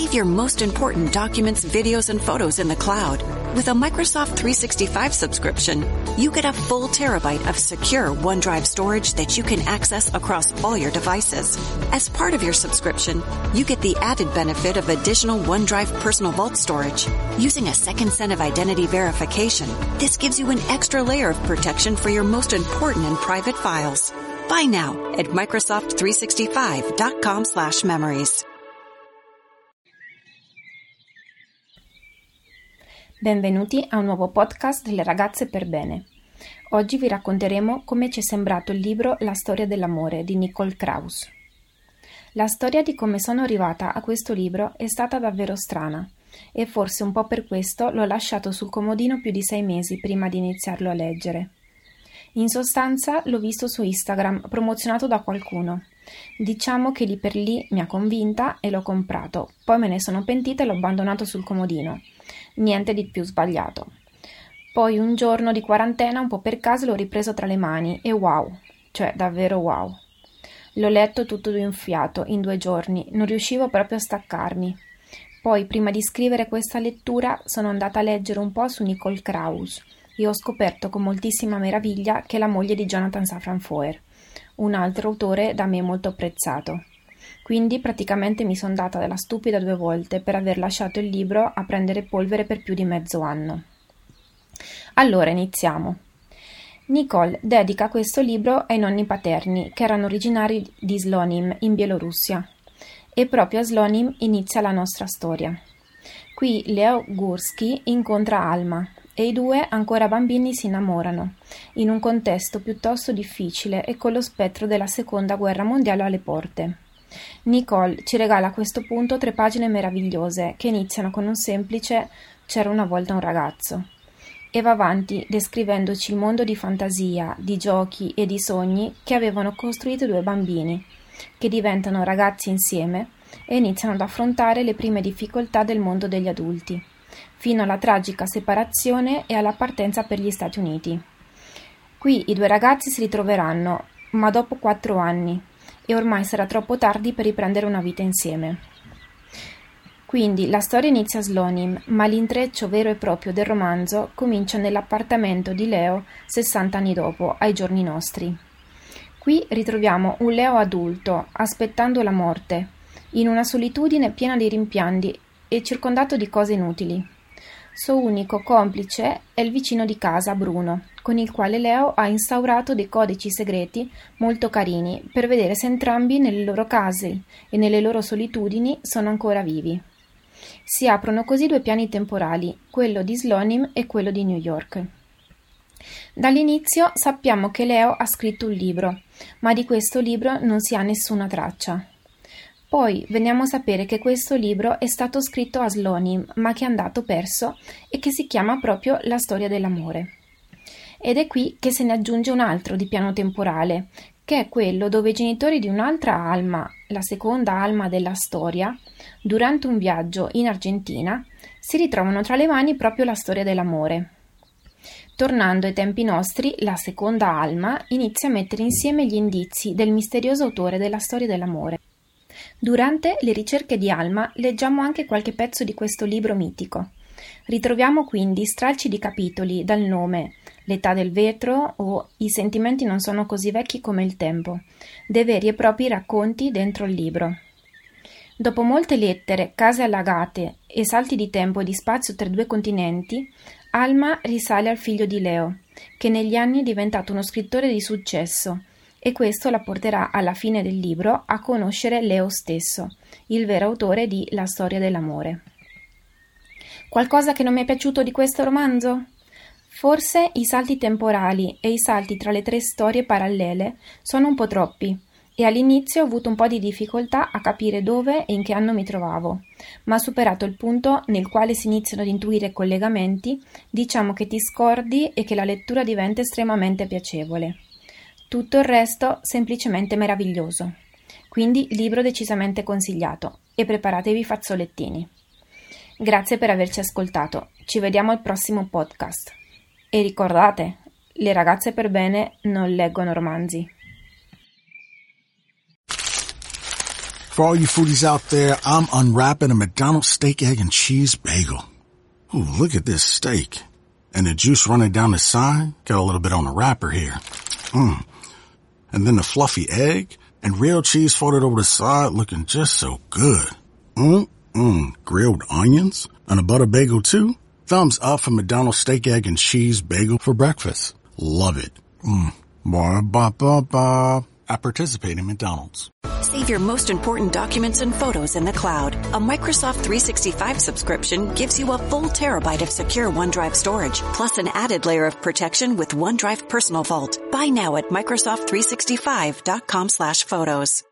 Save your most important documents, videos, and photos in the cloud. With a Microsoft 365 subscription, you get a full terabyte of secure OneDrive storage that you can access across all your devices. As part of your subscription, you get the added benefit of additional OneDrive personal vault storage. Using a second set of identity verification, this gives you an extra layer of protection for your most important and private files. Buy now at Microsoft365.com slash memories. Benvenuti a un nuovo podcast delle ragazze per bene. Oggi vi racconteremo come ci è sembrato il libro La storia dell'amore di Nicole Kraus. La storia di come sono arrivata a questo libro è stata davvero strana e forse un po' per questo l'ho lasciato sul comodino più di sei mesi prima di iniziarlo a leggere. In sostanza l'ho visto su Instagram promozionato da qualcuno. Diciamo che lì per lì mi ha convinta e l'ho comprato, poi me ne sono pentita e l'ho abbandonato sul comodino niente di più sbagliato. Poi un giorno di quarantena, un po' per caso, l'ho ripreso tra le mani e wow, cioè davvero wow. L'ho letto tutto d'un fiato, in due giorni, non riuscivo proprio a staccarmi. Poi, prima di scrivere questa lettura, sono andata a leggere un po' su Nicole Kraus e ho scoperto con moltissima meraviglia che è la moglie di Jonathan Safran Foer, un altro autore da me molto apprezzato. Quindi praticamente mi son data della stupida due volte per aver lasciato il libro a prendere polvere per più di mezzo anno. Allora iniziamo. Nicole dedica questo libro ai nonni paterni, che erano originari di Slonim, in Bielorussia. E proprio a Slonim inizia la nostra storia. Qui Leo Gursky incontra Alma e i due, ancora bambini, si innamorano, in un contesto piuttosto difficile e con lo spettro della seconda guerra mondiale alle porte. Nicole ci regala a questo punto tre pagine meravigliose che iniziano con un semplice C'era una volta un ragazzo e va avanti descrivendoci il mondo di fantasia, di giochi e di sogni che avevano costruito due bambini, che diventano ragazzi insieme e iniziano ad affrontare le prime difficoltà del mondo degli adulti, fino alla tragica separazione e alla partenza per gli Stati Uniti. Qui i due ragazzi si ritroveranno, ma dopo quattro anni, e ormai sarà troppo tardi per riprendere una vita insieme. Quindi la storia inizia a Slonim, ma l'intreccio vero e proprio del romanzo comincia nell'appartamento di Leo 60 anni dopo, ai giorni nostri. Qui ritroviamo un Leo adulto, aspettando la morte, in una solitudine piena di rimpianti e circondato di cose inutili. Suo unico complice è il vicino di casa, Bruno, con il quale Leo ha instaurato dei codici segreti molto carini per vedere se entrambi nelle loro case e nelle loro solitudini sono ancora vivi. Si aprono così due piani temporali, quello di Slonim e quello di New York. Dall'inizio sappiamo che Leo ha scritto un libro, ma di questo libro non si ha nessuna traccia. Poi veniamo a sapere che questo libro è stato scritto a Slonim, ma che è andato perso e che si chiama proprio La storia dell'amore. Ed è qui che se ne aggiunge un altro di piano temporale, che è quello dove i genitori di un'altra alma, la seconda alma della storia, durante un viaggio in Argentina, si ritrovano tra le mani proprio la storia dell'amore. Tornando ai tempi nostri, la seconda alma inizia a mettere insieme gli indizi del misterioso autore della storia dell'amore. Durante le ricerche di Alma leggiamo anche qualche pezzo di questo libro mitico. Ritroviamo quindi stralci di capitoli dal nome L'età del vetro o I sentimenti non sono così vecchi come il tempo, dei veri e propri racconti dentro il libro. Dopo molte lettere, case allagate e salti di tempo e di spazio tra due continenti, Alma risale al figlio di Leo, che negli anni è diventato uno scrittore di successo e questo la porterà alla fine del libro a conoscere Leo stesso, il vero autore di La storia dell'amore. Qualcosa che non mi è piaciuto di questo romanzo? Forse i salti temporali e i salti tra le tre storie parallele sono un po' troppi e all'inizio ho avuto un po' di difficoltà a capire dove e in che anno mi trovavo, ma superato il punto nel quale si iniziano ad intuire collegamenti, diciamo che ti scordi e che la lettura diventa estremamente piacevole. Tutto il resto semplicemente meraviglioso. Quindi libro decisamente consigliato e preparatevi i fazzolettini. Grazie per averci ascoltato. Ci vediamo al prossimo podcast. E ricordate, le ragazze per bene non leggono romanzi. For all you foodies out there, I'm unwrapping a McDonald's steak, egg, and cheese bagel. Ooh, look at this steak. And the juice running down the side. Got a little bit on the wrapper here. Mmm. And then the fluffy egg and real cheese folded over the side looking just so good. Mmm, mmm. Grilled onions and a butter bagel too. Thumbs up for McDonald's steak, egg, and cheese bagel for breakfast. Love it. Mmm. Ba ba ba ba. I participate in McDonald's. Save your most important documents and photos in the cloud. A Microsoft 365 subscription gives you a full terabyte of secure OneDrive storage, plus an added layer of protection with OneDrive Personal Vault. Buy now at Microsoft365.com slash photos.